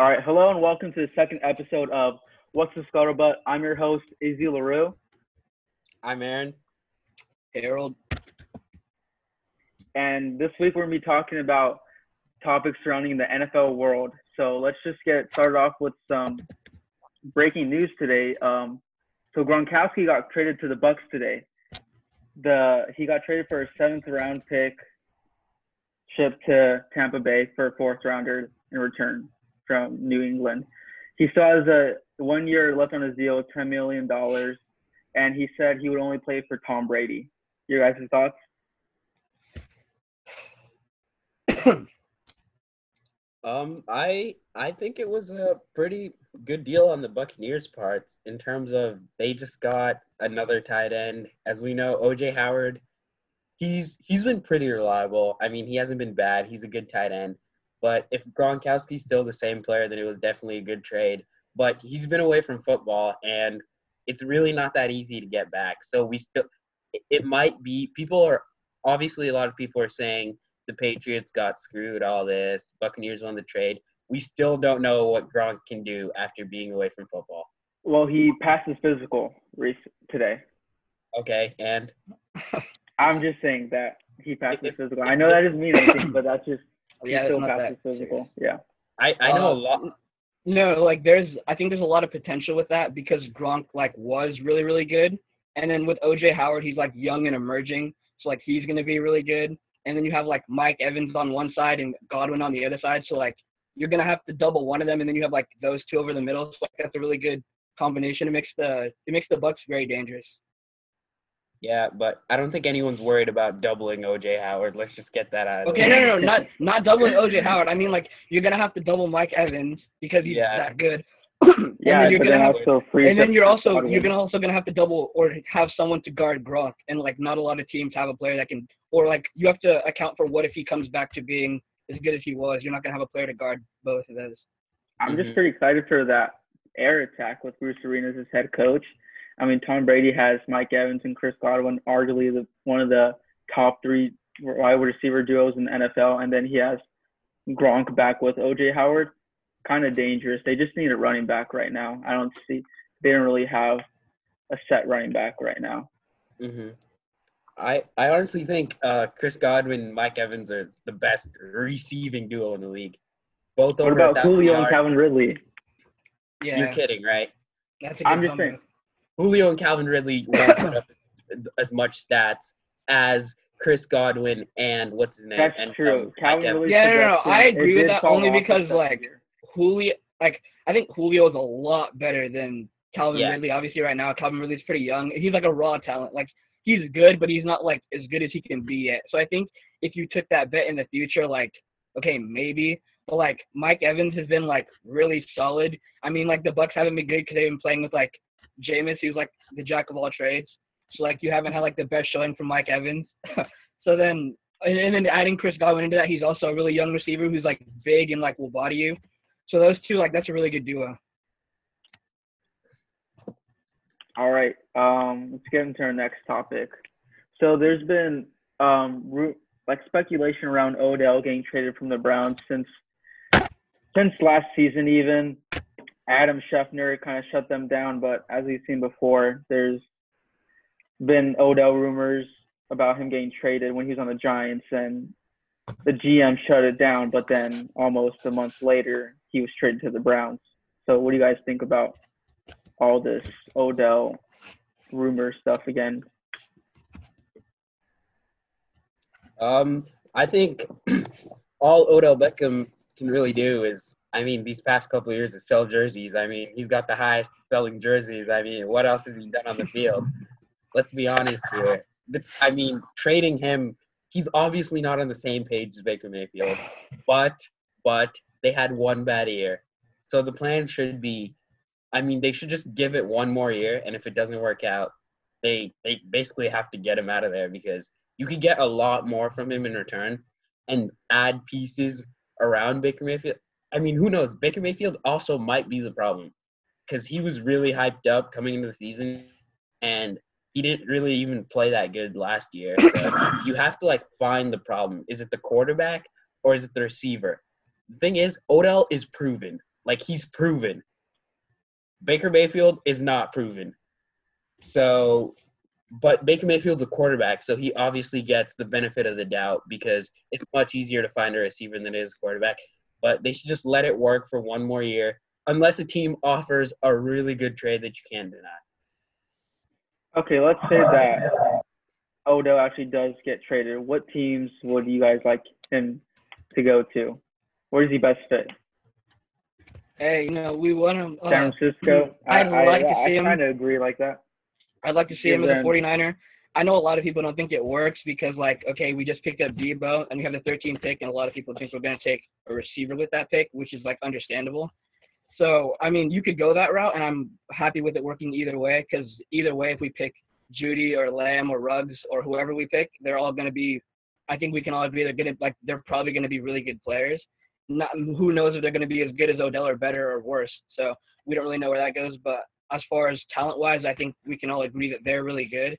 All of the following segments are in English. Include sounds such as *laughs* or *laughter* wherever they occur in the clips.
All right, hello and welcome to the second episode of What's the Scuttlebutt. I'm your host, Izzy LaRue. I'm Aaron. Harold. And this week we're going to be talking about topics surrounding the NFL world. So let's just get started off with some breaking news today. Um, so Gronkowski got traded to the Bucks today. The he got traded for a seventh round pick, shipped to Tampa Bay for a fourth rounder in return from New England. He still has a one year left on his deal, ten million dollars, and he said he would only play for Tom Brady. Your guys' thoughts? *clears throat* Um, I I think it was a pretty good deal on the Buccaneers' parts in terms of they just got another tight end. As we know, OJ Howard, he's he's been pretty reliable. I mean, he hasn't been bad. He's a good tight end. But if Gronkowski's still the same player, then it was definitely a good trade. But he's been away from football, and it's really not that easy to get back. So we still, it might be. People are obviously a lot of people are saying the Patriots got screwed, all this. Buccaneers won the trade. We still don't know what Gronk can do after being away from football. Well, he passed his physical today. Okay, and *laughs* I'm just saying that he passed his physical. I know that doesn't *coughs* mean anything, but that's just Yeah, still it's not passed his that physical. Yeah. I I know a Uh, lot. No, like there's I think there's a lot of potential with that because Gronk like was really really good, and then with OJ Howard he's like young and emerging, so like he's gonna be really good. And then you have like Mike Evans on one side and Godwin on the other side, so like you're gonna have to double one of them, and then you have like those two over the middle. So like, that's a really good combination. It makes the it makes the Bucks very dangerous. Yeah, but I don't think anyone's worried about doubling OJ Howard. Let's just get that out of Okay, the no, way. no, no, not not doubling OJ Howard. I mean like you're gonna have to double Mike Evans because he's Yeah. that good. *clears throat* Yeah, and then you're but gonna have also free. and then you're also Godwin. you're gonna also gonna have to double or have someone to guard Gronk, and like not a lot of teams have a player that can, or like you have to account for what if he comes back to being as good as he was. You're not gonna have a player to guard both of those. I'm just Mhm. pretty excited for that air attack with Bruce Arians as head coach. I mean, Tom Brady has Mike Evans and Chris Godwin, arguably the one of the top three wide receiver duos in the NFL, and then he has Gronk back with OJ Howard. Kind of dangerous. They just need a running back right now. I don't see they don't really have a set running back right now. hmm I I honestly think uh, Chris Godwin and Mike Evans are the best receiving duo in the league. Both What over about a thousand Julio and yards. Calvin Ridley? Yeah, You're kidding, right? that's a good I'm just combo. saying. Julio and Calvin Ridley *coughs* won't put up as much stats as Chris Godwin and what's his name? That's and, true. um, Calvin Evans. Ridley's Yeah, no, no, no, I agree with that only because, like. Julio, like I think Julio is a lot better than Calvin Yeah. Ridley. Obviously, right now Calvin Ridley's pretty young. He's like a raw talent. Like he's good, but he's not like as good as he can be yet. So I think if you took that bet in the future, like okay, maybe. But like Mike Evans has been like really solid. I mean, like the Bucks haven't been good because they've been playing with like Jameis, who's like the jack of all trades. So like you haven't had like the best showing from Mike Evans. *laughs* so then and, then adding Chris Godwin into that, he's also a really young receiver who's like big and like will body you. So those two, like that's a really good duo. All right. Um, let's get into our next topic. So there's been um, like speculation around Odell getting traded from the Browns since since last season. Even Adam Schefter kind of shut them down, but as we've seen before, there's been Odell rumors about him getting traded when he was on the Giants, and the GM shut it down. But then almost a month later, he was traded to the Browns. So what do you guys think about all this Odell rumor stuff again. Um, I think *clears throat* all Odell Beckham can really do is, I mean, these past couple years to sell jerseys. I mean, he's got the highest selling jerseys. I mean, what else has he done on the field? Let's be honest here. I mean, trading him, he's obviously not on the same page as Baker Mayfield, but but they had one bad year, so the plan should be, I mean, they should just give it one more year, and if it doesn't work out, they they basically have to get him out of there because you could get a lot more from him in return and add pieces around Baker Mayfield. I mean, who knows? Baker Mayfield also might be the problem because he was really hyped up coming into the season and he didn't really even play that good last year. So *coughs* you have to like find the problem. Is it the quarterback or is it the receiver? The thing is, Odell is proven. Like he's proven. Baker Mayfield is not proven. So, but Baker Mayfield's a quarterback, so he obviously gets the benefit of the doubt because it's much easier to find a receiver than it is a quarterback. But they should just let it work for one more year, unless a team offers a really good trade that you can't deny. Okay, let's say that Odell actually does get traded. What teams would you guys like him to go to? Where's he best fit? Hey, you know, we want him. Uh, San Francisco. I'd I, like I, to see I him. kind of agree like that. I'd like to see him as a 49er. I know a lot of people don't think it works because, like, okay, we just picked up Deebo and we have the 13th pick, and a lot of people think we're to take a receiver with that pick, which is, like, understandable. So, I mean, you could go that route, and I'm happy with it working either way because either way, if we pick Jeudy or Lamb or Ruggs or whoever we pick, they're all going to be, I think we can all agree they're to, like, they're probably going to be really good players. Not, who knows if they're going to be as good as Odell or better or worse. So, we don't really know where that goes, but as far as talent wise, I think we can all agree that they're really good.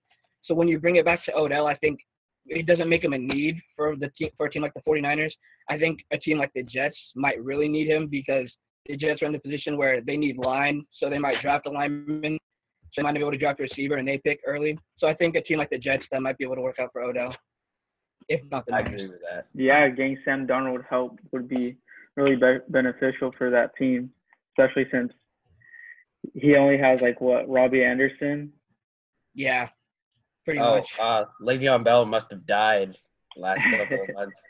So when you bring it back to Odell, I think it doesn't make him a need for the team for a team like the 49ers. I think a team like the Jets might really need him because the Jets are in the position where they need line, so they might draft a lineman. So they might not be able to draft a receiver, and they pick early. So I think a team like the Jets that might be able to work out for Odell, if not the I Niners. agree with that. Yeah, getting Sam Darnold help would be really be- beneficial for that team, especially since he only has like what Robbie Anderson. Yeah, pretty Oh, much. uh, Le'Veon Bell must have died last couple of months.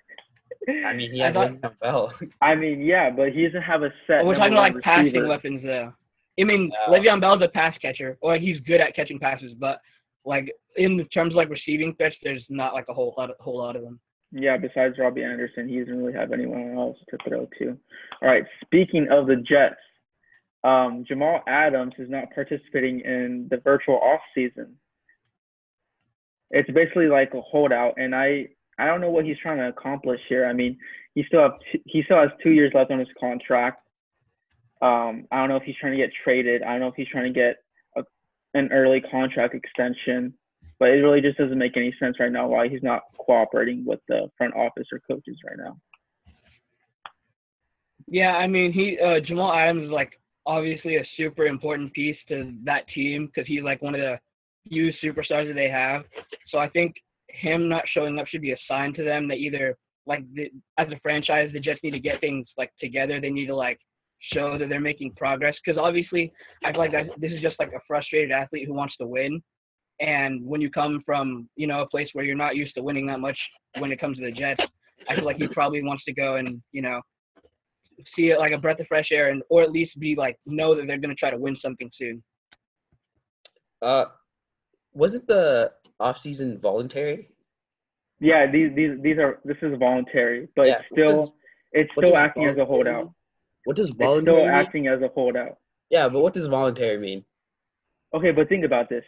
I mean, he *laughs* I has thought- Le'Veon Bell. *laughs* I mean, yeah, but he doesn't have a set. We're talking one like passing weapons though. I mean, Yeah. Le'Veon Bell's a pass catcher, or like, he's good at catching passes, but like in terms of like receiving threats, there's not like a whole lot, whole lot of them. Yeah, besides Robbie Anderson, he doesn't really have anyone else to throw to. All right, speaking of the Jets, um, Jamal Adams is not participating in the virtual off season. It's basically like a holdout, and I I don't know what he's trying to accomplish here. I mean, he still have he still has two years left on his contract. Um, I don't know if he's trying to get traded. I don't know if he's trying to get a, an early contract extension but it really just doesn't make any sense right now why he's not cooperating with the front office or coaches right now. Yeah, I mean, he uh, Jamal Adams is like obviously a super important piece to that team because he's like one of the few superstars that they have. So I think him not showing up should be a sign to them that either like the, as a franchise, the Jets need to get things like together. They need to like show that they're making progress because obviously I feel like that, this is just like a frustrated athlete who wants to win. And when you come from you know a place where you're not used to winning that much when it comes to the Jets, I feel like he probably wants to go and you know see it like a breath of fresh air and or at least be like know that they're gonna try to win something soon. Uh, wasn't the off season voluntary? Yeah, these these these are this is voluntary, but Yeah, it's still does- it's still acting as a holdout. mean? What does It's voluntary still mean? acting as a holdout. Yeah, but what does voluntary mean? Okay, but think about this.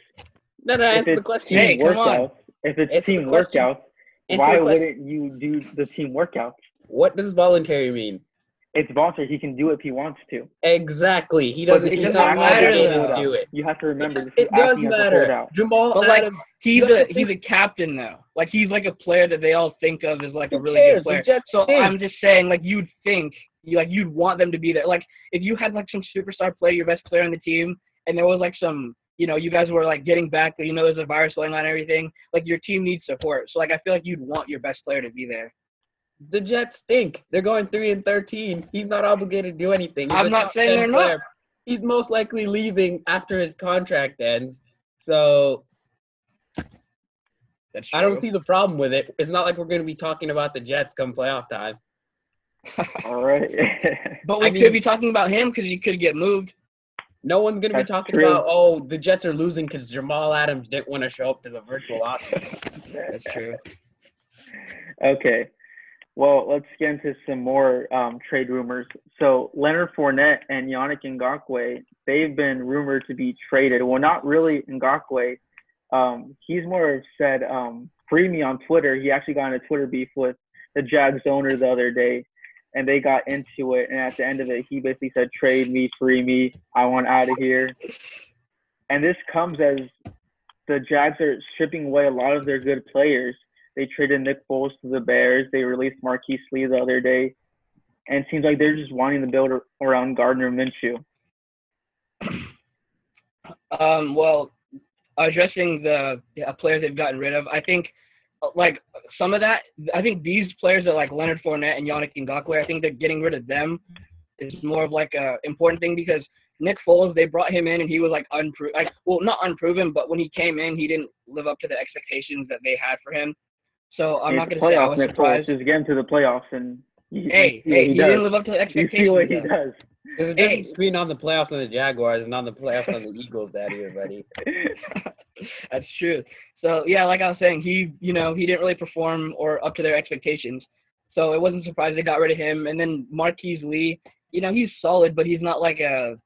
No, no, If answer the it's question. Hey, team come on. if it's Answer the team workouts, Answer why wouldn't you do the team workouts? What does voluntary mean? It's voluntary. He can do it if he wants to. Exactly. He doesn't. it He's doesn't not matter, obligated though. to do it. You have to remember Yes, this it does acting matter. Jamal But, like, Adams. He's You a he's think- a captain though. Like he's like a player that they all think of as like a really cares? good player. So stink. I'm just saying, like you'd think, you like you'd want them to be there. Like if you had like some superstar player, your best player on the team, and there was like some, you know, you guys were like getting back, you know, there's a virus going on and everything. Like your team needs support. So like I feel like you'd want your best player to be there. The Jets stink. They're going three and thirteen. He's not obligated to do anything. He's I'm not saying 10 they're not. He's most likely leaving after his contract ends. So That's I don't see the problem with it. It's not like we're going to be talking about the Jets come playoff time. *laughs* All right. *laughs* but we I could mean- be talking about him because he could get moved. No one's going to be talking true. about oh the Jets are losing because Jamal Adams didn't want to show up to the virtual *laughs* option. That's true. Okay. Well, let's get into some more um, trade rumors. So Leonard Fournette and Yannick Ngakoue, they've been rumored to be traded. Well, not really Ngakoue. Um, he's more said um, free me on Twitter. He actually got in a Twitter beef with the Jags owner the other day, and they got into it. And at the end of it, he basically said, "Trade me, free me. I want out of here." And this comes as the Jags are stripping away a lot of their good players. They traded Nick Foles to the Bears. They released Marquise Lee the other day. and it seems like they're just wanting to build around Gardner Minshew. Um, well, addressing the yeah, players they've gotten rid of, I think like some of that. I think these players are like Leonard Fournette and Yannick Ngakoue. I think they're getting rid of them is more of like a important thing because Nick Foles, they brought him in and he was like unproven, like well not unproven, but when he came in, he didn't live up to the expectations that they had for him. So I'm It's not gonna say I playoffs, was Nick Foles. surprised. Just get into the playoffs and you, Hey, you hey, he he didn't live up to the you expectations. see what he though. does. There's a Hey. difference between on the playoffs on the Jaguars and on the playoffs on the Eagles that year, buddy. *laughs* That's true. So yeah, like I was saying, he you know he didn't really perform or up to their expectations. So it wasn't surprised they got rid of him. And then Marquise Lee, you know he's solid, but he's not like a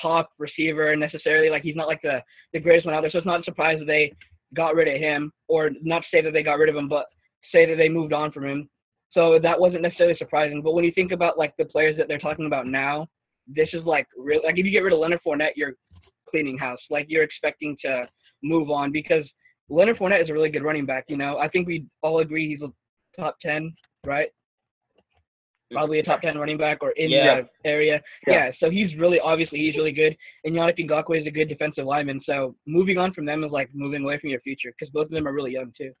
top receiver necessarily. Like he's not like the the greatest one out there. So it's not a surprise that they got rid of him, or not to say that they got rid of him, but say that they moved on from him. So that wasn't necessarily surprising. But when you think about like the players that they're talking about now, this is like real. Like if you get rid of Leonard Fournette, you're cleaning house. Like you're expecting to move on because Leonard Fournette is a really good running back. You know, I think we all agree he's a top ten, right? Probably a top ten running back or in Yeah. the area. Yeah. Yeah. So he's really obviously he's really good, and Yannick Ngakoue is a good defensive lineman. So moving on from them is like moving away from your future because both of them are really young too.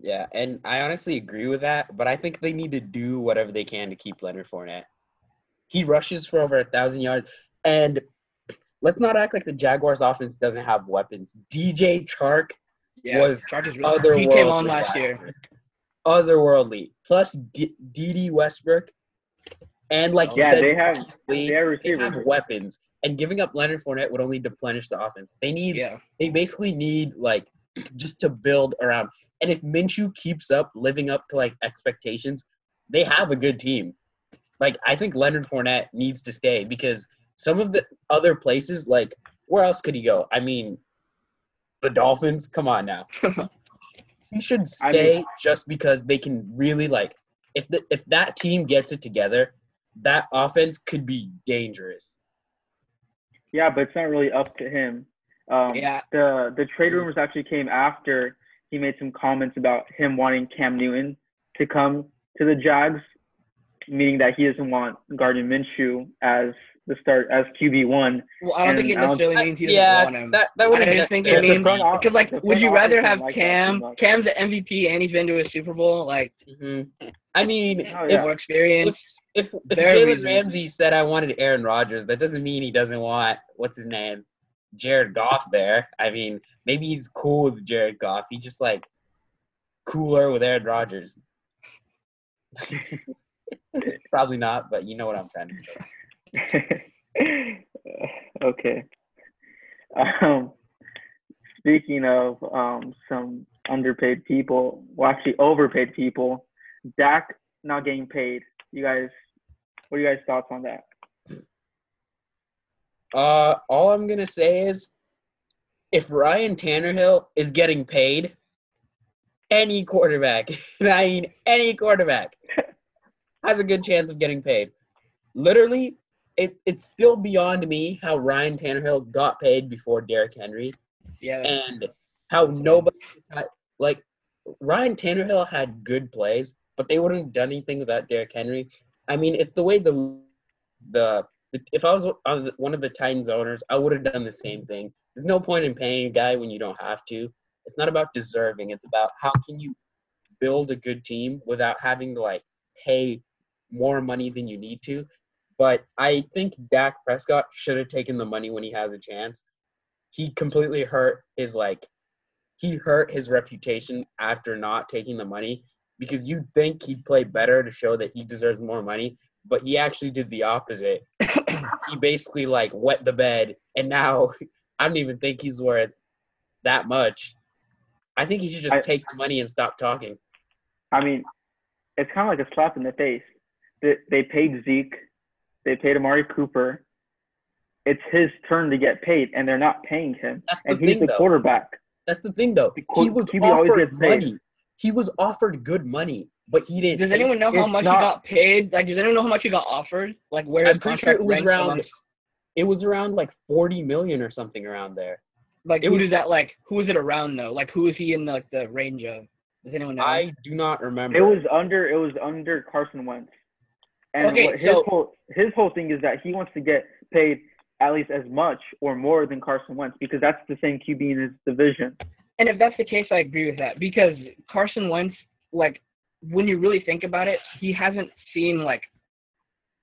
Yeah, and I honestly agree with that, but I think they need to do whatever they can to keep Leonard Fournette. He rushes for over a thousand yards, and let's not act like the Jaguars' offense doesn't have weapons. DJ Chark Yeah. was Chark is really, otherworldly he came on last year. Otherworldly, plus D- Dede Westbrook, and like you Yeah, said, they have they have they receivers. have weapons, and giving up Leonard Fournette would only deplenish the offense. They need Yeah. they basically need like just to build around. And if Minshew keeps up living up to like expectations, they have a good team. Like I think Leonard Fournette needs to stay because some of the other places, like where else could he go? I mean, the Dolphins. Come on now, *laughs* he should I stay mean- just because they can really like if the, if that team gets it together, that offense could be dangerous. Yeah, but it's not really up to him. Um, Yeah. The the trade rumors actually came after he made some comments about him wanting Cam Newton to come to the Jags, meaning that he doesn't want Gardner Minshew as the start as QB one. Well, I don't think it And I necessarily means he doesn't yeah, want him. that that wouldn't I just think it necessarily means- The Because like, would you rather have like Cam? too. Cam's the MVP and he's been to a Super Bowl. Like, Mhm. I mean, Oh, yeah. more experience. if if are Jalen. Ramsey said I wanted Aaron Rodgers, that doesn't mean he doesn't want what's his name, Jared Goff there. I mean, maybe he's cool with Jared Goff. He's just like cooler with Aaron Rodgers. *laughs* Probably not, but you know what I'm trying to say. *laughs* okay. Um, speaking of um, some underpaid people, well, actually overpaid people, Dak not getting paid. You guys, what are you guys' thoughts on that? Uh, all I'm gonna say is, if Ryan Tannehill is getting paid, any quarterback, *laughs* and I mean any quarterback, *laughs* has a good chance of getting paid. Literally, it, it's still beyond me how Ryan Tannehill got paid before Derrick Henry, Yeah. and how nobody like Ryan Tannehill had good plays, but they wouldn't have done anything without Derrick Henry. I mean, it's the way the the if I was on one of the Titans owners, I would have done the same thing. There's no point in paying a guy when you don't have to. It's not about deserving. It's about how can you build a good team without having to like pay more money than you need to. But I think Dak Prescott should have taken the money when he has a chance. He completely hurt his like he hurt his reputation after not taking the money because you'd think he'd play better to show that he deserves more money, but he actually did the opposite. *coughs* he basically like wet the bed and now *laughs* I don't even think he's worth that much. I think he should just I- take the money and stop talking. I mean, it's kind of like a slap in the face. They, they paid Zeke, they paid Amari Cooper. It's his turn to get paid, and they're not paying him. That's And he's thing, the though. quarterback. That's the thing though. The He was QB always offered money. He was offered good money, but he didn't. Does take anyone it. know how It's much not- he got paid? Like, does anyone know how much he got offered? Like, where I'm pretty sure it was around- amongst- It was around like 40 million or something around there. Like, it who was- does that like? Who is it around though? Like, who is he in like the range of? Does anyone know? I do not remember. It was under. It was under Carson Wentz. And Okay, what his so- whole his whole thing is that he wants to get paid at least as much or more than Carson Wentz because that's the same QB in his division. And if that's the case, I agree with that because Carson Wentz, like, when you really think about it, he hasn't seen like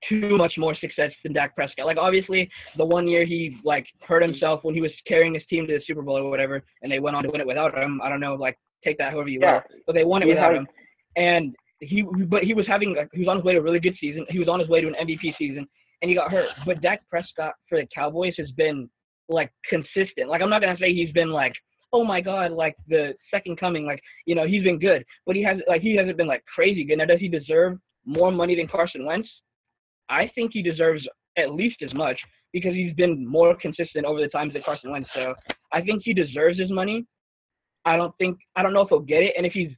too much more success than Dak Prescott. Like, obviously, the one year he like hurt himself when he was carrying his team to the Super Bowl or whatever, and they went on to win it without him. I don't know, like, take that however you Yeah. will, but they won it He without has- him. And he, but he was having, like, he was on his way to a really good season. He was on his way to an MVP season, and he got hurt. But Dak Prescott for the Cowboys has been like consistent. Like, I'm not gonna say he's been like oh my god, like the second coming, like you know he's been good, but he has like he hasn't been like crazy good. Now does he deserve more money than Carson Wentz? I think he deserves at least as much because he's been more consistent over the times than Carson Wentz. So I think he deserves his money. I don't think I don't know if he'll get it, and if he's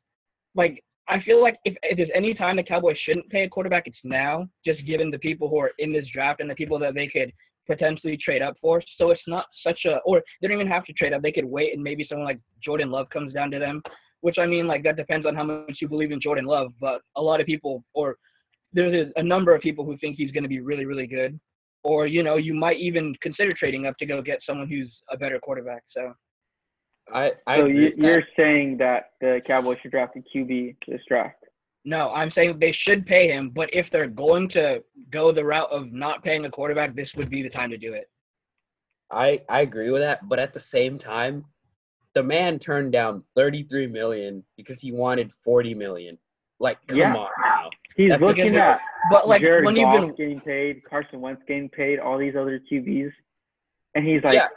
like I feel like if, if there's any time the Cowboys shouldn't pay a quarterback, it's now. Just given the people who are in this draft and the people that they could potentially trade up for. So it's not such a, or they don't even have to trade up. They could wait and maybe someone like Jordan Love comes down to them, which I mean, like that depends on how much you believe in Jordan Love. But a lot of people, or there's a, a number of people who think he's going to be really, really good. Or, you know, you might even consider trading up to go get someone who's a better quarterback. So I I So you, you're saying that the Cowboys should draft a QB this draft? No, I'm saying they should pay him. But if they're going to go the route of not paying a quarterback, this would be the time to do it. I I agree with that, but at the same time, the man turned down 33 million because he wanted 40 million. Like, come Yeah. on now. He's That's looking at But like Jared when you've been getting paid, Carson Wentz getting paid, all these other QBs, and he's like, Yeah,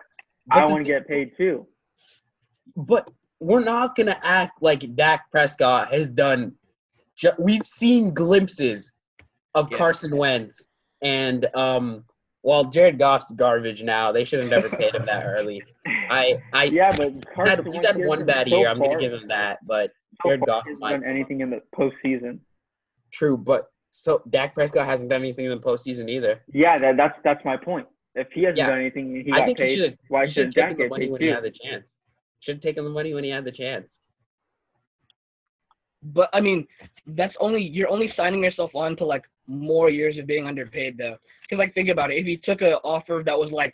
I want to get paid too. But we're not gonna act like Dak Prescott has done. Ju- we've seen glimpses of Yeah. Carson Wentz, and um, well, Jared Goff's garbage now. They should have never paid him that early. I I Yeah, but he's had, he's had one bad so year. I'm gonna give him that, but so Jared far Goff hasn't done anything in the postseason. true, but so Dak Prescott hasn't done anything in the postseason either. Yeah, that, that's that's my point. If he hasn't Yeah. done anything, he I got think he paid. should. Why he should should have Dak taken the get money paid when he had the chance. Should have taken the money when he had the chance. But I mean, that's only you're only signing yourself on to like more years of being underpaid though. Because like think about it, if he took an offer that was like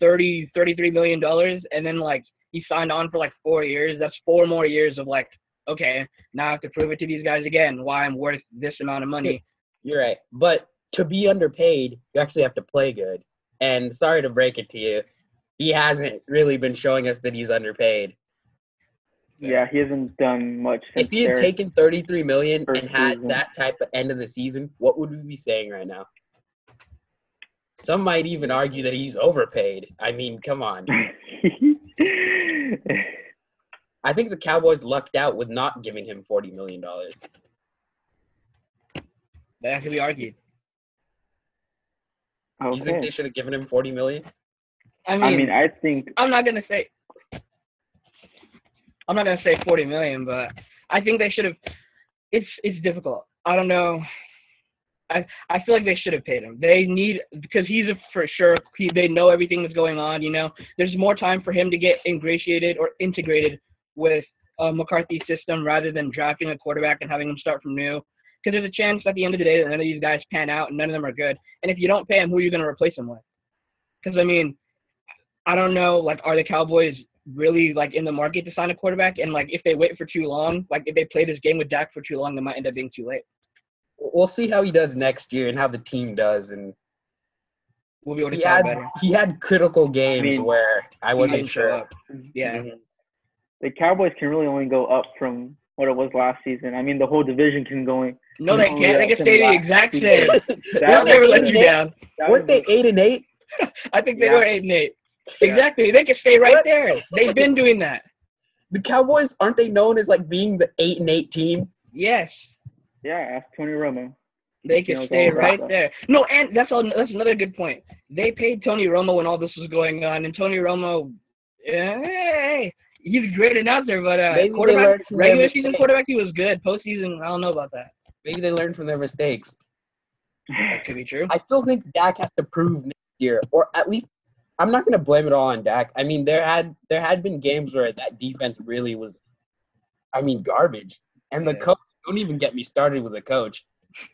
30, 33 million dollars, and then like he signed on for like four years, that's four more years of like, okay, now I have to prove it to these guys again why I'm worth this amount of money. You're right. But to be underpaid, you actually have to play good. And sorry to break it to you, he hasn't really been showing us that he's underpaid. Yeah, he hasn't done much. Since If he had taken 33 million and had season. that type of end of the season, what would we be saying right now? Some might even argue that he's overpaid. I mean, come on. *laughs* I think the Cowboys lucked out with not giving him 40 million dollars. That can be argued. Do you think they should have given him 40 million? I mean, I mean, I think I'm not gonna say. I'm not gonna say 40 million, but I think they should have. It's it's difficult. I don't know. I I feel like they should have paid him. They need because he's a for sure. He, they know everything that's going on. You know, there's more time for him to get ingratiated or integrated with uh, McCarthy's system rather than drafting a quarterback and having him start from new. Because there's a chance at the end of the day that none of these guys pan out and none of them are good. And if you don't pay him, who are you to replace him with? Because I mean, I don't know. Like, are the Cowboys really like in the market to sign a quarterback? And like, if they wait for too long, like if they play this game with Dak for too long, they might end up being too late. We'll see how he does next year and how the team does. And We'll be able to he tell had better. he had critical games mean, where I wasn't sure. up. Yeah. Mhm. the Cowboys can really only go up from what it was last season. I mean, the whole division can go. in- No, they can't. yeah, They can from stay the exact same. *laughs* That They'll never let you down. Weren't they eight and eight? *laughs* I think they Yeah. were eight and eight. Yeah. Exactly. They can stay right What? there. They've been doing that. The Cowboys aren't they known as like being the eight and eight team? Yes. Yeah, ask Tony Romo. They can stay right that. there. No, and that's all. That's another good point. They paid Tony Romo when all this was going on, and Tony Romo, hey, he's a great announcer, but uh, Maybe quarterback, learned from their regular season mistakes. quarterback, he was good. Postseason, I don't know about that. Maybe they learned from their mistakes. That could be true. I still think Dak has to prove next year, or at least I'm not gonna blame it all on Dak. I mean, there had there had been games where that defense really was, I mean, garbage. And the Yeah. coach, don't even get me started with the coach.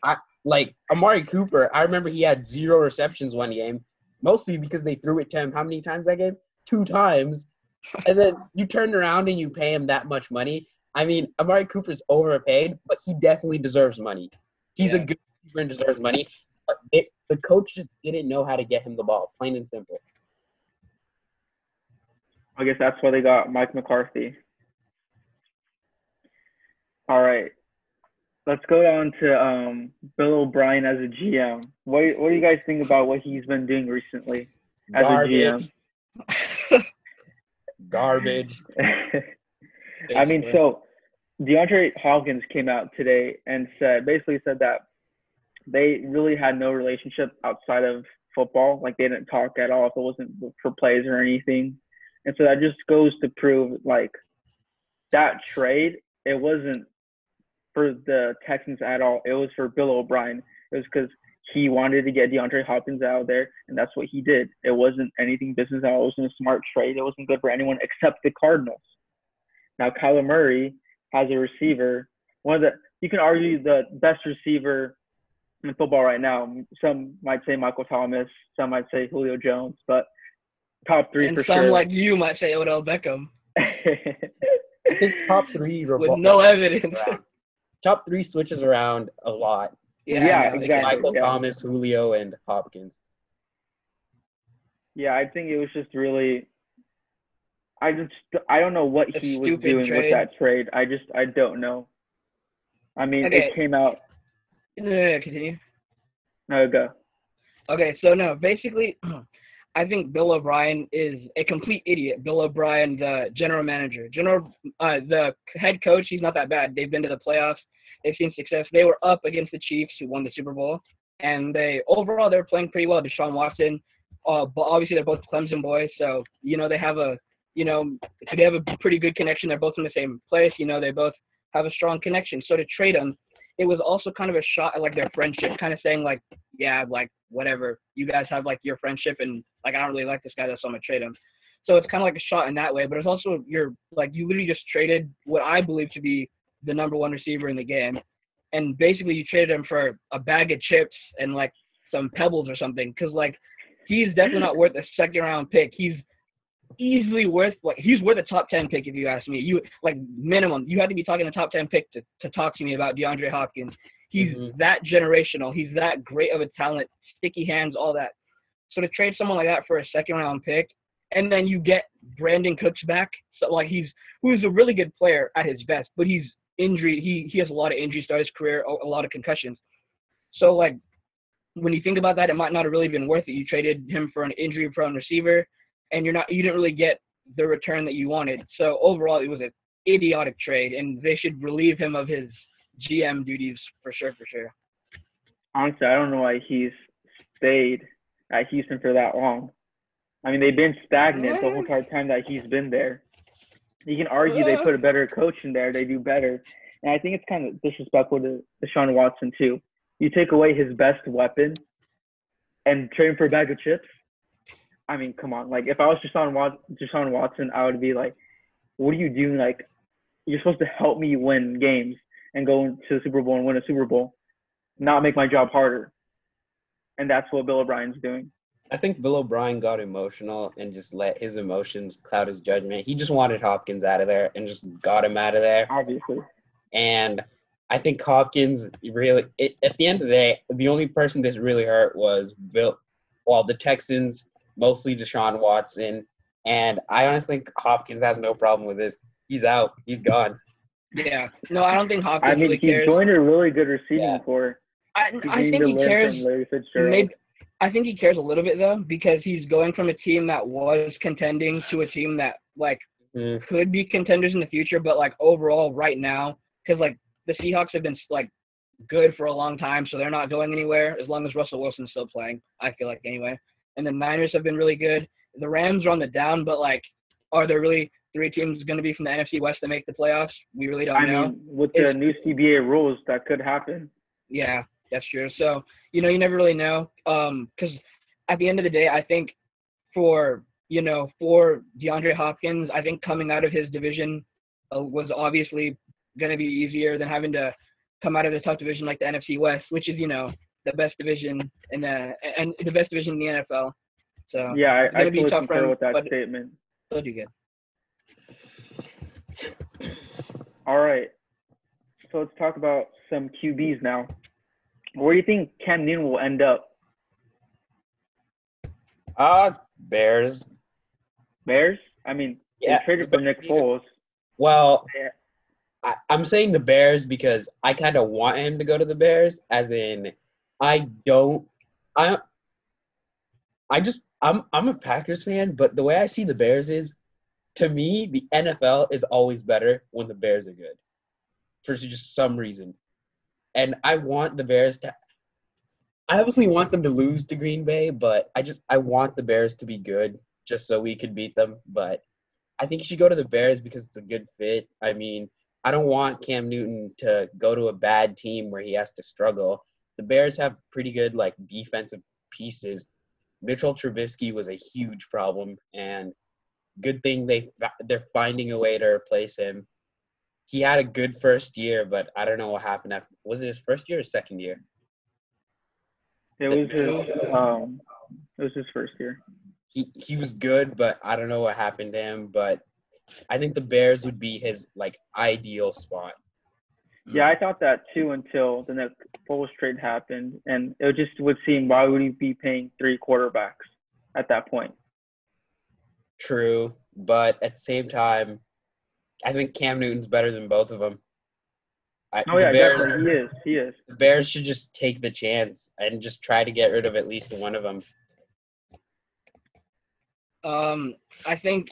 I like Amari Cooper, I remember he had zero receptions one game, mostly because they threw it to him how many times that game? Two times. And then you turn around and you pay him that much money. I mean, Amari Cooper's overpaid, but he definitely deserves money. He's a good receiver and deserves money. But it, the coach just didn't know how to get him the ball, plain and simple. I guess that's why they got Mike McCarthy. All right. Let's go on to um, Bill O'Brien as a GM. What what do you guys think about what he's been doing recently as Garbage, a *laughs* garbage. GM? *laughs* I mean, so DeAndre Hopkins came out today and said basically said that they really had no relationship outside of football. Like they didn't talk at all if it wasn't for plays or anything. And so that just goes to prove like that trade, it wasn't for the Texans at all. It was for Bill O'Brien. It was because he wanted to get DeAndre Hopkins out of there, and that's what he did. It wasn't anything business all. It wasn't a smart trade. It wasn't good for anyone except the Cardinals. Now Kyler Murray has a receiver, one of the you can argue the best receiver in football right now. Some might say Michael Thomas, some might say Julio Jones, but top three and for some sure. like you might say Odell Beckham *laughs* I think top three with no evidence. *laughs* Top three switches around a lot. yeah, Yeah, I exactly. Michael yeah. Thomas, Julio, and Hopkins. yeah, I think it was just really. I just I don't know what A he was stupid doing with that trade. I just I don't know. I mean, Okay. it came out. No, no, no, continue. No, go. Okay, so no, basically, *clears throat* I think Bill O'Brien is a complete idiot. Bill O'Brien, the general manager, general, uh, the head coach, he's not that bad. They've been to the playoffs. They've seen success. They were up against the Chiefs, who won the Super Bowl, and they overall they're playing pretty well. Deshaun Watson, uh, but obviously they're both Clemson boys, so you know they have a, you know, they have a pretty good connection. They're both in the same place. You know, they both have a strong connection. So to trade them, it was also kind of a shot at like their friendship, kind of saying like, yeah, like whatever, you guys have like your friendship, and like I don't really like this guy, that's why I'm gonna trade him. So it's kind of like a shot in that way, but it's also you're like you literally just traded what I believe to be the number one receiver in the game, and basically you traded him for a bag of chips and like some pebbles or something, because like he's definitely not worth a second round pick. He's easily worth like he's worth a top ten pick if you ask me. You like minimum you had to be talking a top ten pick to, to talk to me about DeAndre Hopkins. He's Mhm. that generational. He's that great of a talent, sticky hands, all that. So to trade someone like that for a second round pick, and then you get Brandin Cooks back, so like he's who's a really good player at his best, but he's injury. He he has a lot of injuries throughout his career, a, lot of concussions. So like when you think about that, it might not have really been worth it. You traded him for an injury prone receiver, and you're not you didn't really get the return that you wanted. So overall, it was an idiotic trade, and they should relieve him of his GM duties for sure, for sure. Honestly, I don't know why he's stayed at Houston for that long. I mean, they've been stagnant the whole entire time that he's been there. You can argue they put a better coach in there; they do better. And I think it's kind of disrespectful to Deshaun Watson too. You take away his best weapon and trade him for a bag of chips. I mean, come on. Like, if I was Deshaun, Wat- Deshaun Watson, I would be like, "What are you doing? Like, you're supposed to help me win games and go to the Super Bowl and win a Super Bowl, not make my job harder." And that's what Bill O'Brien's doing. I think Bill O'Brien got emotional and just let his emotions cloud his judgment. He just wanted Hopkins out of there and just got him out of there. Obviously. And I think Hopkins really, it, at the end of the day, the only person this really hurt was Bill. Well, the Texans, mostly Deshaun Watson. And I honestly think Hopkins has no problem with this. He's out. He's gone. Yeah. No, I don't think Hopkins I mean, really he cares. joined a really good receiving Yeah. core. I, I think he cares. from Larry Fitzgerald. Maybe I think he cares a little bit though because he's going from a team that was contending to a team that like Mm, could be contenders in the future, but like overall right now, because like the Seahawks have been like good for a long time, so they're not going anywhere as long as Russell Wilson's still playing. I feel like anyway. And the Niners have been really good. The Rams are on the down, but like, are there really three teams going to be from the NFC West that make the playoffs? We really don't I know. mean, with the It's- new CBA rules, that could happen. Yeah, that's true. So you know, you never really know. Um, because at the end of the day, I think for you know for DeAndre Hopkins, I think coming out of his division uh, was obviously going to be easier than having to come out of the tough division like the NFC West, which is you know the best division in the and the best division in the NFL. So Yeah, it's I, I gonna be fully tough concur run, with that statement. they'll do good. All right. So let's talk about some QBs now. Where do you think Cam Newton will end up? Uh Bears. Bears? I mean, Yeah. they traded for Nick Foles. Well, Yeah. I, I'm saying the Bears because I kind of want him to go to the Bears, as in, I don't, I, I just, I'm, I'm a Packers fan, but the way I see the Bears is, to me, the NFL is always better when the Bears are good, for just some reason, and I want the Bears to. I obviously want them to lose to Green Bay, but I just I want the Bears to be good just so we could beat them. But I think you should go to the Bears because it's a good fit. I mean, I don't want Cam Newton to go to a bad team where he has to struggle. The Bears have pretty good like defensive pieces. Mitchell Trubisky was a huge problem, and good thing they they're finding a way to replace him. He had a good first year, but I don't know what happened after. Was it his first year or second year? It was his um it was his first year. he he was good, but I don't know what happened to him. But I think the Bears would be his like ideal spot. Yeah, I thought that too until the Nick Foles trade happened, and it just would seem why would he be paying three quarterbacks at that point? True, but at the same time, I think Cam Newton's better than both of them. I, Oh yeah, Bears, definitely he is. He is. the Bears should just take the chance and just try to get rid of at least one of them. Um, I think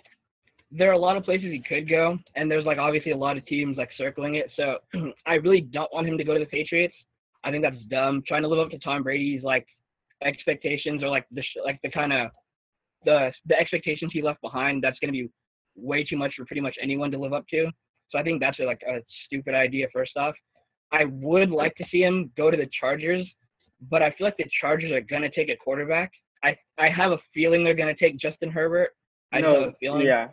there are a lot of places he could go, and there's like obviously a lot of teams like circling it. So *clears throat* I really don't want him to go to the Patriots. I think that's dumb. Trying to live up to Tom Brady's like expectations or like the sh- like the kind of the the expectations he left behind. That's going to be way too much for pretty much anyone to live up to. So I think that's like a stupid idea. First off, I would like to see him go to the Chargers, but I feel like the Chargers are going to take a quarterback. I I have a feeling they're going to take Justin Herbert. I have a feeling. yeah.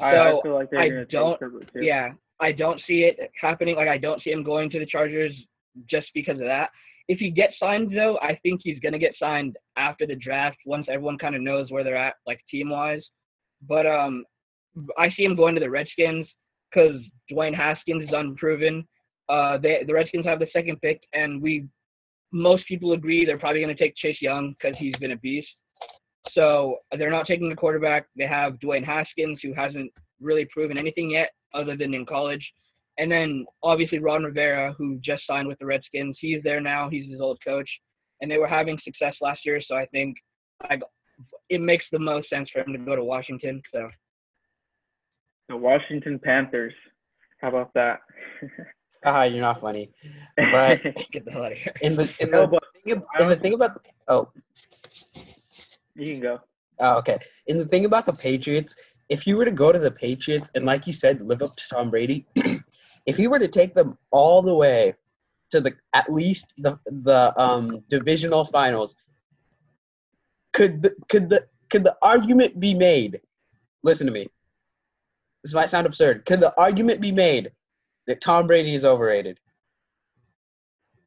I, I So, feel like they're I gonna don't- take Herbert too. Yeah, I don't see it happening. Like I don't see him going to the Chargers just because of that. If he gets signed though, I think he's gonna get signed after the draft once everyone kind of knows where they're at, like team wise. But um, I see him going to the Redskins because Dwayne Haskins is unproven. Uh, they the Redskins have the second pick, and we most people agree they're probably gonna take Chase Young because he's been a beast. So they're not taking a quarterback. They have Dwayne Haskins, who hasn't really proven anything yet other than in college. And then obviously Ron Rivera, who just signed with the Redskins. He's there now. He's his old coach. And they were having success last year, so I think like it makes the most sense for him to go to Washington. So The Washington Panthers. How about that? *laughs* Ah, you're not funny. But *laughs* get the hell out of here. in the in no, the thing, ab- in the thing about oh you can go. Oh, okay. And the thing about the Patriots, if you were to go to the Patriots and, like you said, live up to Tom Brady, *clears throat* if you were to take them all the way to the at least the the um divisional finals, could the, could the could the argument be made? Listen to me. This might sound absurd. Could the argument be made that Tom Brady is overrated?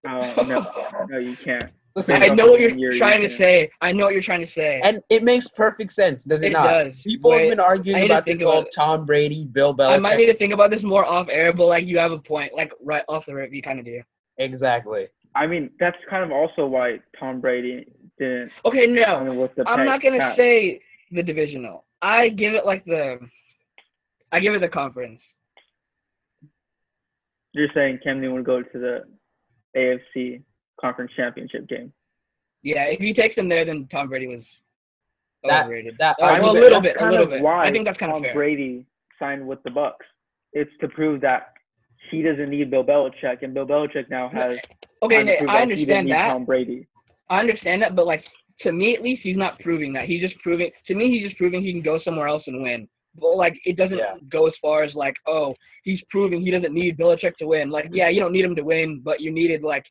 Uh, no, no, you can't. Listen, I know what you're You're- trying you're- to say. I know what you're trying to say. and it makes perfect sense, does it, it not? does. People have been arguing need to about this whole about it. Tom Brady, Bill Belichick. I might need to think about this more off air, but like you have a point. Like right off the rip, you kind of do. Exactly. I mean, that's kind of also why Tom Brady didn't. Okay, no. I mean, with the I'm not gonna Pat- say the divisional. I give it like the, I give it the conference. You're saying Cam Newton would go to the AFC Conference Championship game. Yeah, if he takes them there, then Tom Brady was That- overrated. that Uh, well, a little That's bit, a little bit. Why I think that's kind Tom of fair. Brady signed with the Bucks. It's to prove that he doesn't need Bill Belichick, and Bill Belichick now has. Okay, time to Nate, prove I that he didn't understand need that. Tom Brady. I understand that, but like to me at least, he's not proving that. He's just proving. To me, he's just proving he can go somewhere else and win. But like, it doesn't Yeah. go as far as like, oh, he's proving he doesn't need Belichick to win. Like, yeah, you don't need him to win, but you needed like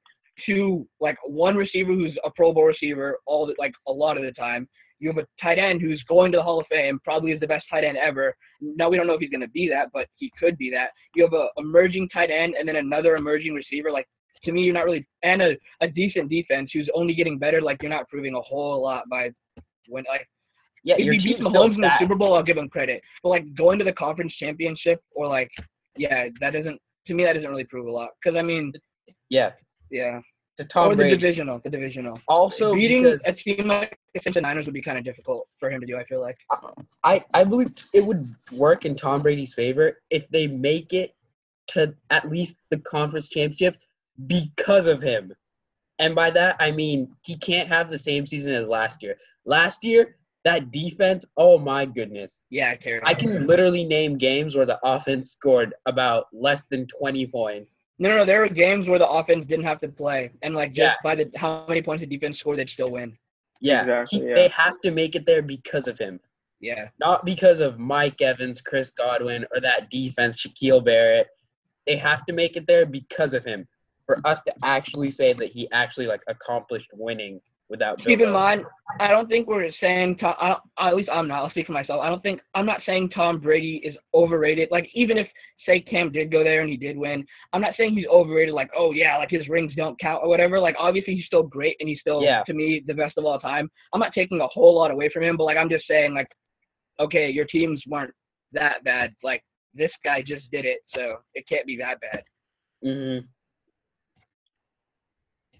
two, like one receiver who's a Pro Bowl receiver all the, like a lot of the time, You have a tight end who's going to the Hall of Fame, probably is the best tight end ever. Now we don't know if he's going to be that, but he could be that. You have a emerging tight end and then another emerging receiver. Like to me, you're not really and a, a decent defense who's only getting better. Like you're not proving a whole lot by when like Yeah, if your team's still Mahomes in the. Super Bowl, I'll give him credit. But like going to the conference championship or like yeah, that doesn't to me that doesn't really prove a lot. Because I mean, Yeah, yeah, to Tom or the Brady. divisional, the divisional. Also, Beating because a team like the Niners would be kind of difficult for him to do. I feel like. I, I believe it would work in Tom Brady's favor if they make it to at least the conference championship because of him. And by that, I mean he can't have the same season as last year. Last year, that defense, oh my goodness. Yeah, Terry. I can literally name games where the offense scored about less than 20 points. No, no, no. There were games where the offense didn't have to play, and like just Yeah. by the how many points the defense scored, they'd still win. Yeah, Exactly, he- yeah. they have to make it there because of him. Yeah. not because of Mike Evans, Chris Godwin, or that defense, Shaquille Barrett. They have to make it there because of him. For us to actually say that he actually like accomplished winning without. Bill Keep in Belichick. mind, I don't think we're saying Tom. I don't, at least I'm not. I'll speak for myself. I don't think I'm not saying Tom Brady is overrated. Like even if say Cam did go there and he did win, I'm not saying he's overrated. Like oh yeah, like his rings don't count or whatever. Like obviously he's still great and he's still Yeah. to me the best of all time. I'm not taking a whole lot away from him, but like I'm just saying like, okay, your teams weren't that bad. Like this guy just did it, so it can't be that bad. Mhm.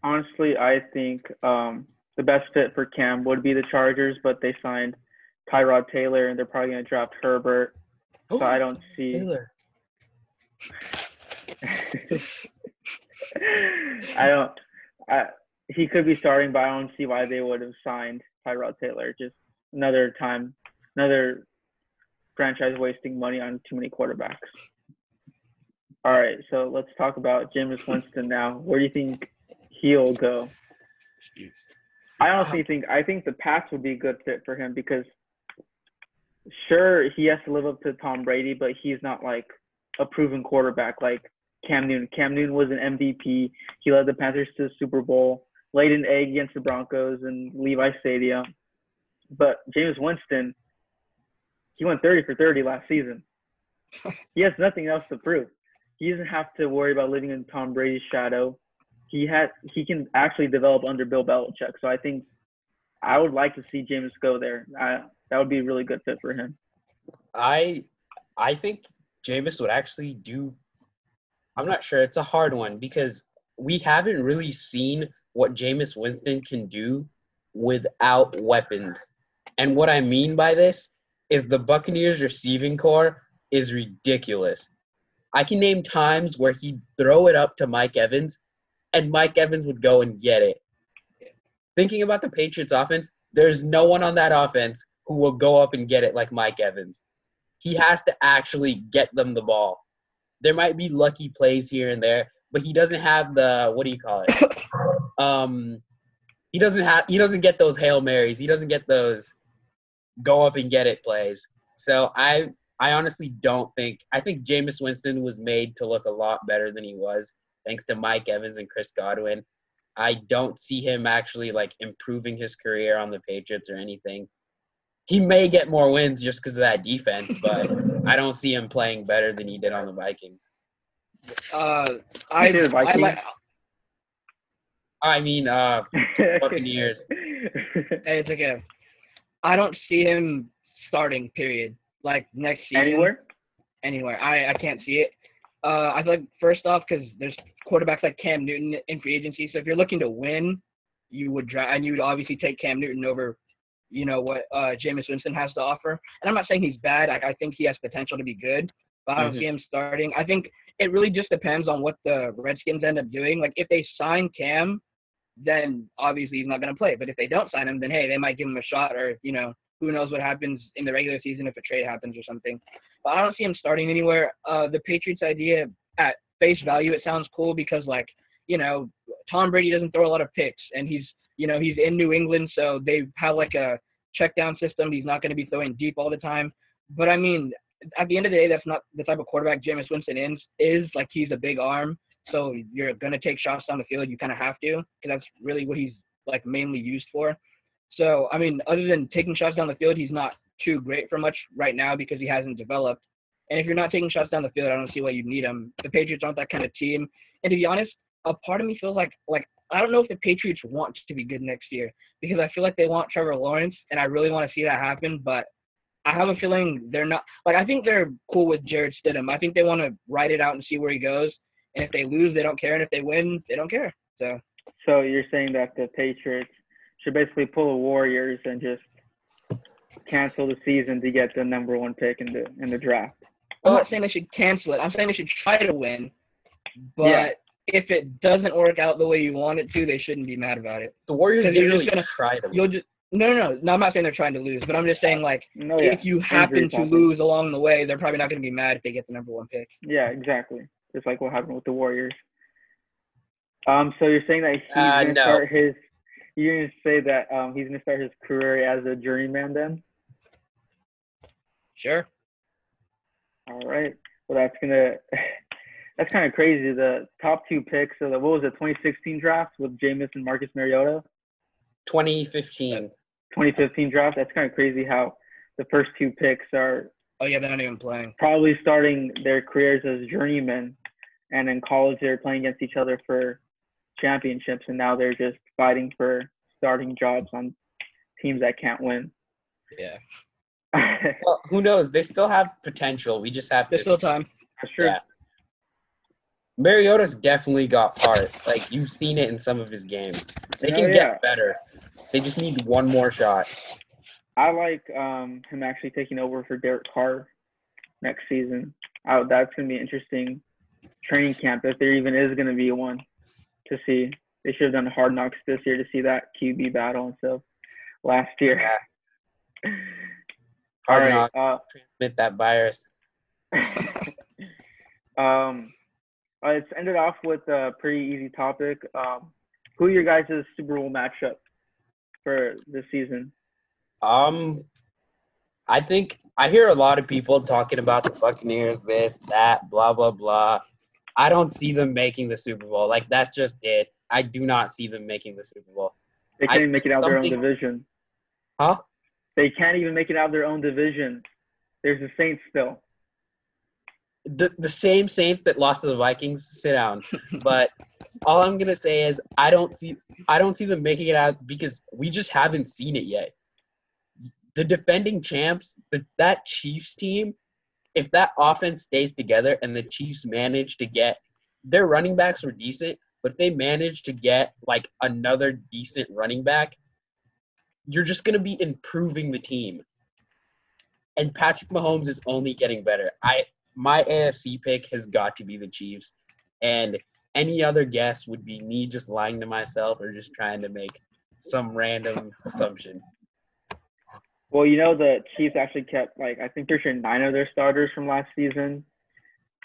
Honestly, I think um, the best fit for Cam would be the Chargers, but they signed Tyrod Taylor, and they're probably going to draft Herbert. So I don't see. Taylor. *laughs* I don't. I, he could be starting, but I don't see why they would have signed Tyrod Taylor. Just another time, another franchise wasting money on too many quarterbacks. All right, so let's talk about Jameis Winston now. Where do you think he'll go? I uh-huh. honestly think I think the Pats would be a good fit for him because sure he has to live up to Tom Brady, but he's not like a proven quarterback like Cam Newton. Cam Newton was an MVP. He led the Panthers to the Super Bowl, laid an egg against the Broncos in Levi Stadium. But Jameis Winston, he went 30 for 30 last season. *laughs* he has nothing else to prove. He doesn't have to worry about living in Tom Brady's shadow. He has he can actually develop under Bill Belichick. So I think I would like to see Jameis go there. I, that would be a really good fit for him. I I think Jameis would actually do. I'm not sure. It's a hard one because we haven't really seen what Jameis Winston can do without weapons. And what I mean by this is the Buccaneers receiving corps is ridiculous. I can name times where he'd throw it up to Mike Evans and Mike Evans would go and get it. Thinking about the Patriots offense, there's no one on that offense who will go up and get it like Mike Evans. He has to actually get them the ball. There might be lucky plays here and there, but he doesn't have the what do you call it? *coughs* Um, he doesn't have he doesn't get those hail marys. He doesn't get those go up and get it plays. So I I honestly don't think I think Jameis Winston was made to look a lot better than he was thanks to Mike Evans and Chris Godwin. I don't see him actually like improving his career on the Patriots or anything. He may get more wins just because of that defense, but *laughs* I don't see him playing better than he did on the Vikings. Uh, I, did I Vikings. like. I mean, uh, *laughs* Buccaneers. Hey, it's okay. I don't see him starting. Period. Like next season. Anywhere? Anywhere. I I can't see it. Uh, I feel like first off, because there's quarterbacks like Cam Newton in free agency. So if you're looking to win, you would draft, and you would obviously take Cam Newton over, you know what uh, Jameis Winston has to offer. And I'm not saying he's bad. I, I think he has potential to be good, but I don't Mhm. see him starting. I think it really just depends on what the Redskins end up doing. Like if they sign Cam, then obviously he's not going to play. But if they don't sign him, then hey, they might give him a shot, or you know, who knows what happens in the regular season if a trade happens or something. But I don't see him starting anywhere. Uh, the Patriots idea at face value, it sounds cool because like you know, Tom Brady doesn't throw a lot of picks, and he's you know he's in New England, so they have like a check down system. He's not going to be throwing deep all the time. But I mean, at the end of the day, that's not the type of quarterback Jameis Winston is. Is like he's a big arm, so you're gonna take shots down the field. You kind of have to, because that's really what he's like mainly used for. So I mean, other than taking shots down the field, he's not too great for much right now because he hasn't developed. And if you're not taking shots down the field, I don't see why you need him. The Patriots aren't that kind of team. And to be honest, a part of me feels like like I don't know if the Patriots want to be good next year because I feel like they want Trevor Lawrence, and I really want to see that happen. But I have a feeling they're not. Like I think they're cool with Jarrett Stidham. I think they want to ride it out and see where he goes. And if they lose, they don't care, and if they win, they don't care. So. So you're saying that the Patriots should basically pull the Warriors and just cancel the season to get the number one pick in the in the draft. I'm not saying they should cancel it. I'm saying they should try to win. But Yeah. if it doesn't work out the way you want it to, they shouldn't be mad about it. The Warriors didn't you're really just try to. You'll just no, no, no, no. I'm not saying they're trying to lose, but I'm just saying like No, yeah. if you happen to happen. lose along the way, they're probably not going to be mad if they get the number one pick. Yeah, exactly. Just like what happened with the Warriors. Um, so you're saying that he's Uh, gonna no. start his you're gonna say that um he's gonna start his career as a journeyman then? Sure. All right. Well that's gonna *laughs* that's kind of crazy. The top two picks of the what was it, 2016 draft with Jameis and Marcus Mariota? 2015. 2015 draft. That's kind of crazy how the first two picks are Oh yeah, they're not even playing. probably starting their careers as journeymen, and in college they're playing against each other for championships, and now they're just fighting for starting jobs on teams that can't win. Yeah. Well, who knows? They still have potential. We just have There's to. still time. true. Yeah. Mariota's definitely got heart. Like you've seen it in some of his games. They Oh, can yeah. get better. They just need one more shot. I like um, him actually taking over for Derek Carr next season. Oh, that's gonna be interesting training camp if there even is gonna be one to see. They should have done hard knocks this year to see that QB battle instead of last year. *laughs* All Hard right. Uh, Transmit that virus. *laughs* um, uh, let's end it off with a pretty easy topic. Um, who are your guys' Super Bowl matchup for this season? Um, I think I hear a lot of people talking about the Buccaneers, this, that, blah, blah, blah. I don't see them making the Super Bowl. Like that's just it. I do not see them making the Super Bowl. They can't I- make it out of their own division. Huh? They can't even make it out of their own division. There's the Saints still. The the same Saints that lost to the Vikings sit down. But all I'm gonna say is I don't see I don't see them making it out because we just haven't seen it yet. The defending champs, the, that Chiefs team, if that offense stays together and the Chiefs manage to get their running backs were decent, but if they manage to get like another decent running back, you're just gonna be improving the team. And Patrick Mahomes is only getting better. I my AFC pick has got to be the Chiefs, and any other guess would be me just lying to myself or just trying to make some random assumption. Well, you know the Chiefs actually kept like I think they're sure nine of their starters from last season,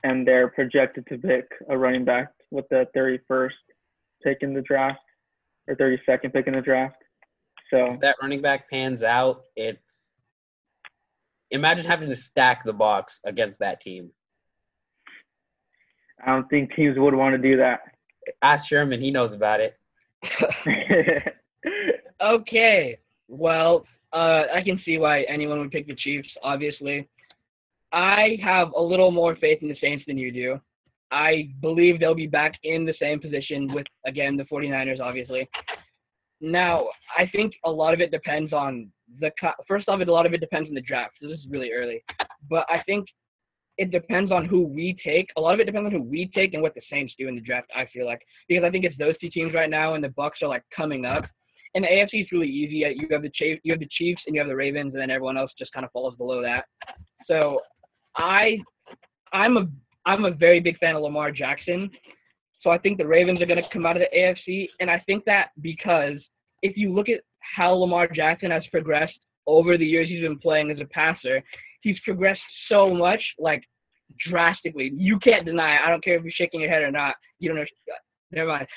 and they're projected to pick a running back with the 31st pick in the draft or 32nd pick in the draft. So If that running back pans out, it's imagine having to stack the box against that team. I don't think teams would want to do that. Ask Sherman, he knows about it. *laughs* Okay. Well, uh, I can see why anyone would pick the Chiefs, obviously. I have a little more faith in the Saints than you do. I believe they'll be back in the same position with, again, the 49ers, obviously. Now, I think a lot of it depends on the. First off, it, a lot of it depends on the draft. This is really early. But I think it depends on who we take. A lot of it depends on who we take and what the Saints do in the draft, I feel like. Because I think it's those two teams right now, and the Bucks are, like, coming up and the AFC is really easy. Uh, you have the Chiefs, you have the Chiefs, and you have the Ravens, and then everyone else just kind of falls below that. So, I, I'm a I'm a very big fan of Lamar Jackson. So I think the Ravens are going to come out of the AFC, and I think that because if you look at how Lamar Jackson has progressed over the years he's been playing as a passer, he's progressed so much, like drastically. You can't deny it. I don't care if you're shaking your head or not. You don't know. Uh, never mind.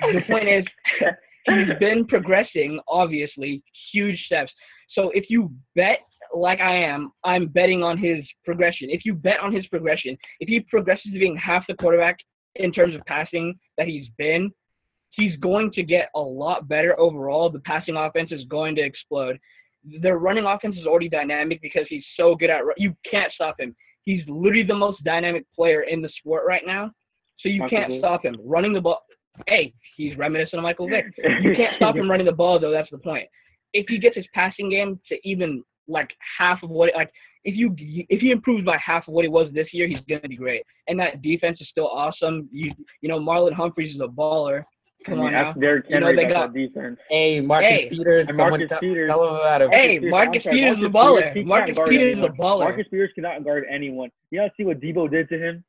The point is, *laughs* he's been progressing, obviously, huge steps. So if you bet like I am, I'm betting on his progression. If you bet on his progression, if he progresses to being half the quarterback in terms of passing that he's been, he's going to get a lot better overall. The passing offense is going to explode. Their running offense is already dynamic because he's so good at. You can't stop him. He's literally the most dynamic player in the sport right now. So you Michael can't Vick. stop him running the ball. Hey, he's reminiscent of Michael Vick. You *laughs* can't stop him running the ball though. That's the point. If he gets his passing game to even like half of what like if you if he improves by half of what he was this year, he's gonna be great. And that defense is still awesome. You you know Marlon Humphreys is a baller. Come I mean, on now. that's Derrick You know, they that's got- that defense. Hey, Marcus Hey. Peters. And Someone Marcus t- Peters. tell him about him. Hey, Peters, Marcus sorry, Peters is a baller. Peters, Marcus Peters is a baller. Marcus Peters cannot guard anyone. You don't see what Deebo did to him.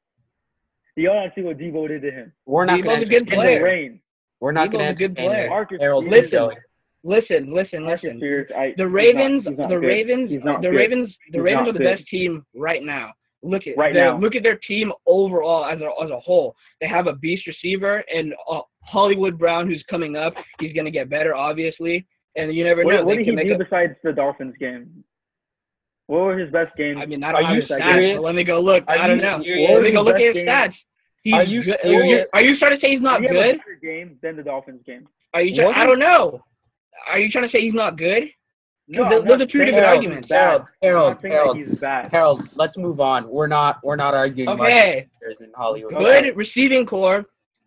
You don't see what Deebo did to him. We're not going a to good In the player. rain. We're not going to a good entertain player. this. Marcus Harold, Peters- keep. Listen, listen, Marcus listen. Peters, I, The Ravens, not the. Ravens, He's not the. Ravens, the Ravens are the best team right now. Look at Right their- now. Look at their team overall as a as a whole. They have a beast receiver and uh, Hollywood Brown, who's coming up. He's gonna get better, obviously. And you never know. What, what did he make do a, besides the Dolphins game? What were his best games? I mean, I Are don't have you his stats, serious? Let me go look. Are I don't know. serious? Let me go look at his game- stats. He's Are you good. serious? Are you trying to say he's not he good? have a game than the Dolphins game? Are you? Try- What I don't know. Are you trying to say he's not good? No, those- I'm those not are two saying different that arguments. Harold, Harold, I'm not saying that Harold. Harold, let's move on. We're not we're not arguing Okay. Marcus Peters in Hollywood. Good receiving corps.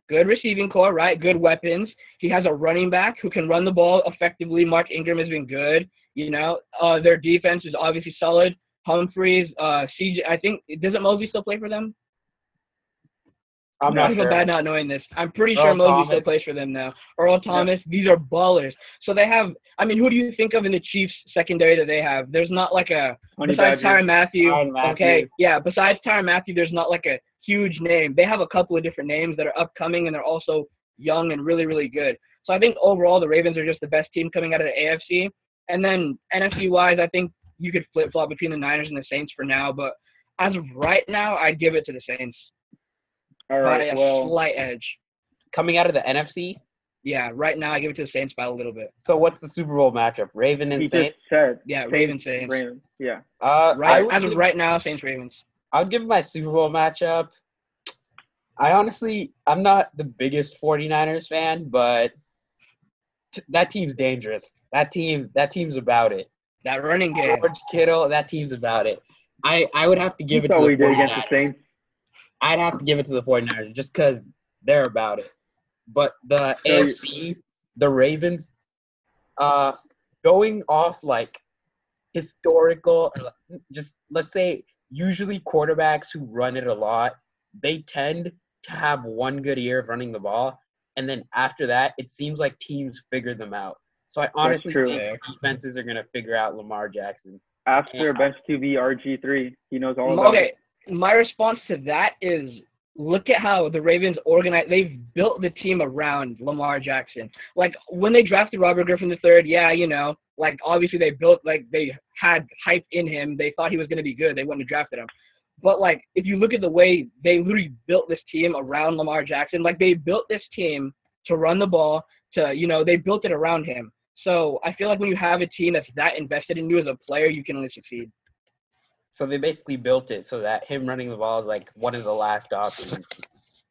Good receiving corps, right? Good weapons. He has a running back who can run the ball effectively. Mark Ingram has been good. You know, uh, their defense is obviously solid. Humphreys, uh, CJ. I think doesn't Mosley still play for them? I'm I not feel sure. bad not knowing this. I'm pretty Earl sure Mosley Thomas. still plays for them now. Earl Thomas. These are ballers. So they have. I mean, who do you think of in the Chiefs secondary that they have? There's not like a Honey besides. Tyron Matthew. Mathieu. Okay, yeah. Besides Tyrann Mathieu, there's not like a huge name. They have a couple of different names that are upcoming and they're also young and really, really good. So I think overall the Ravens are just the best team coming out of the AFC. And then NFC wise, I think you could flip flop between the Niners and the Saints for now. But as of right now, I'd give it to the Saints All right, by a Well, slight edge. Coming out of the NFC. Yeah, right now I give it to the Saints by a little bit. So what's the Super Bowl matchup? Raven and he Saints. just said Yeah, Saints, Ravens Saints. Ravens. Yeah. Uh, Right as of give- right now, Saints Ravens. I would give my Super Bowl matchup. I honestly, I'm not the biggest 49ers fan, but t- that team's dangerous. That team, that team's about it. That running game. George Kittle, that team's about it. I, I would have to give it That's to the we did against 49ers. the Saints. I'd have to give it to the 49ers just because they're about it. But the So AFC, the Ravens, uh, going off like historical, or just let's say, usually quarterbacks who run it a lot, they tend to have one good year of running the ball, and then after that, it seems like teams figure them out. So I honestly true. think defenses are gonna figure out Lamar Jackson. After Yeah. bench QB RG3, he knows all about Okay, it. my response to that is look at how the Ravens organize. They've built the team around Lamar Jackson. Like when they drafted Robert Griffin III, yeah, you know, like obviously they built like they had hype in him. They thought he was going to be good. They wouldn't have drafted him. But like if you look at the way they literally built this team around Lamar Jackson, like they built this team to run the ball, to you know, they built it around him. So I feel like when you have a team that's that invested in you as a player, you can only succeed. So they basically built it so that him running the ball is like one of the last options.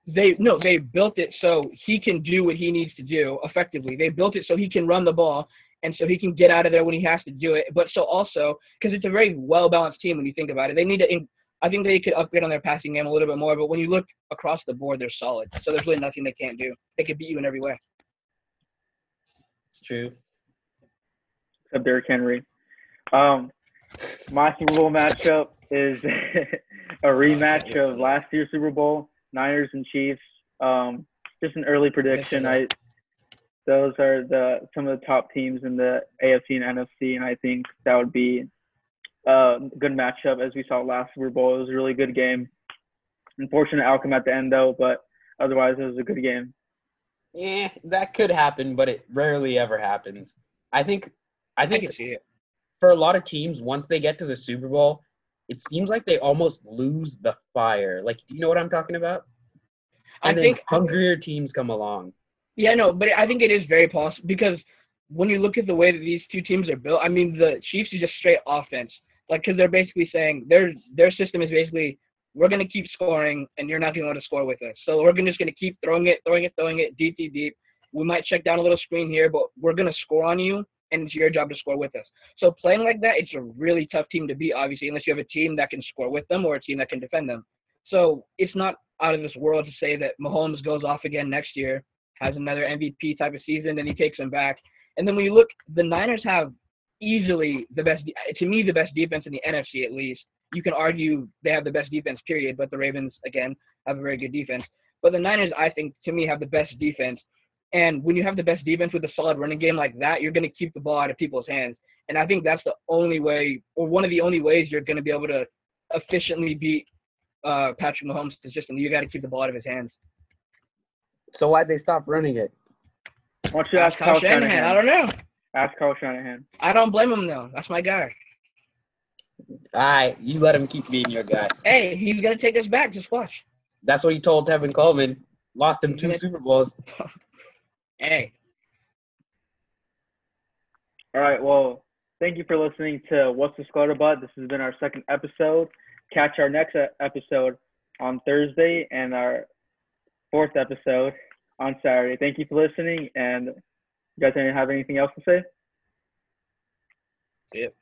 they no they built it so he can do what he needs to do effectively they built it so he can run the ball and so he can get out of there when he has to do it but so also because it's a very well balanced team when you think about it they need to in- i think they could upgrade on their passing game a little bit more but when you look across the board they're solid so there's really nothing they can't do they could beat you in every way It's true. except Derrick Henry. Um, my Super Bowl matchup is *laughs* a rematch of last year's Super Bowl, Niners and Chiefs. Um, just an early prediction. I those are the some of the top teams in the AFC and NFC, and I think that would be a good matchup as we saw last Super Bowl. It was a really good game. Unfortunate outcome at the end though, but otherwise it was a good game. Yeah, that could happen, but it rarely ever happens. I think I i think can see it for a lot of teams, once they get to the Super Bowl, it seems like they almost lose the fire. Like, do you know what I'm talking about? i And then think hungrier teams come along. Yeah, no, but I think it is very possible because when you look at the way that these two teams are built, I mean, the Chiefs are just straight offense. Like, because they're basically saying their their system is basically we're gonna keep scoring and you're not gonna want to score with us. So we're just gonna keep throwing it, throwing it, throwing it deep, deep, deep. we might check down a little screen here, but we're gonna score on you, and it's your job to score with us. So playing like that, it's a really tough team to beat, obviously, unless you have a team that can score with them or a team that can defend them. So it's not out of this world to say that Mahomes goes off again next year, has another MVP type of season, then he takes him back. And then when you look, the Niners have easily the best, to me, the best defense in the NFC at least. You can argue they have the best defense, period, but the Ravens, again, have a very good defense. But the Niners, I think, to me, have the best defense. And when you have the best defense with a solid running game like that, you're going to keep the ball out of people's hands. And I think that's the only way, or one of the only ways you're going to be able to efficiently beat uh, Patrick Mahomes' system. You got to keep the ball out of his hands. So why'd they stop running it? Why don't you ask Kyle Shanahan. Shanahan? I don't know. Ask Kyle Shanahan. I don't blame him though. That's my guy. All right, you let him keep being your guy. Hey, he's gonna take us back. Just watch. That's what you told Tevin Coleman. Lost him two Super Bowls. *laughs* Hey, All right. Well, thank you for listening to What's the Scuttlebutt. This has been our second episode. Catch our next episode on Thursday and our fourth episode on Saturday. Thank you for listening. And you guys have anything else to say? it.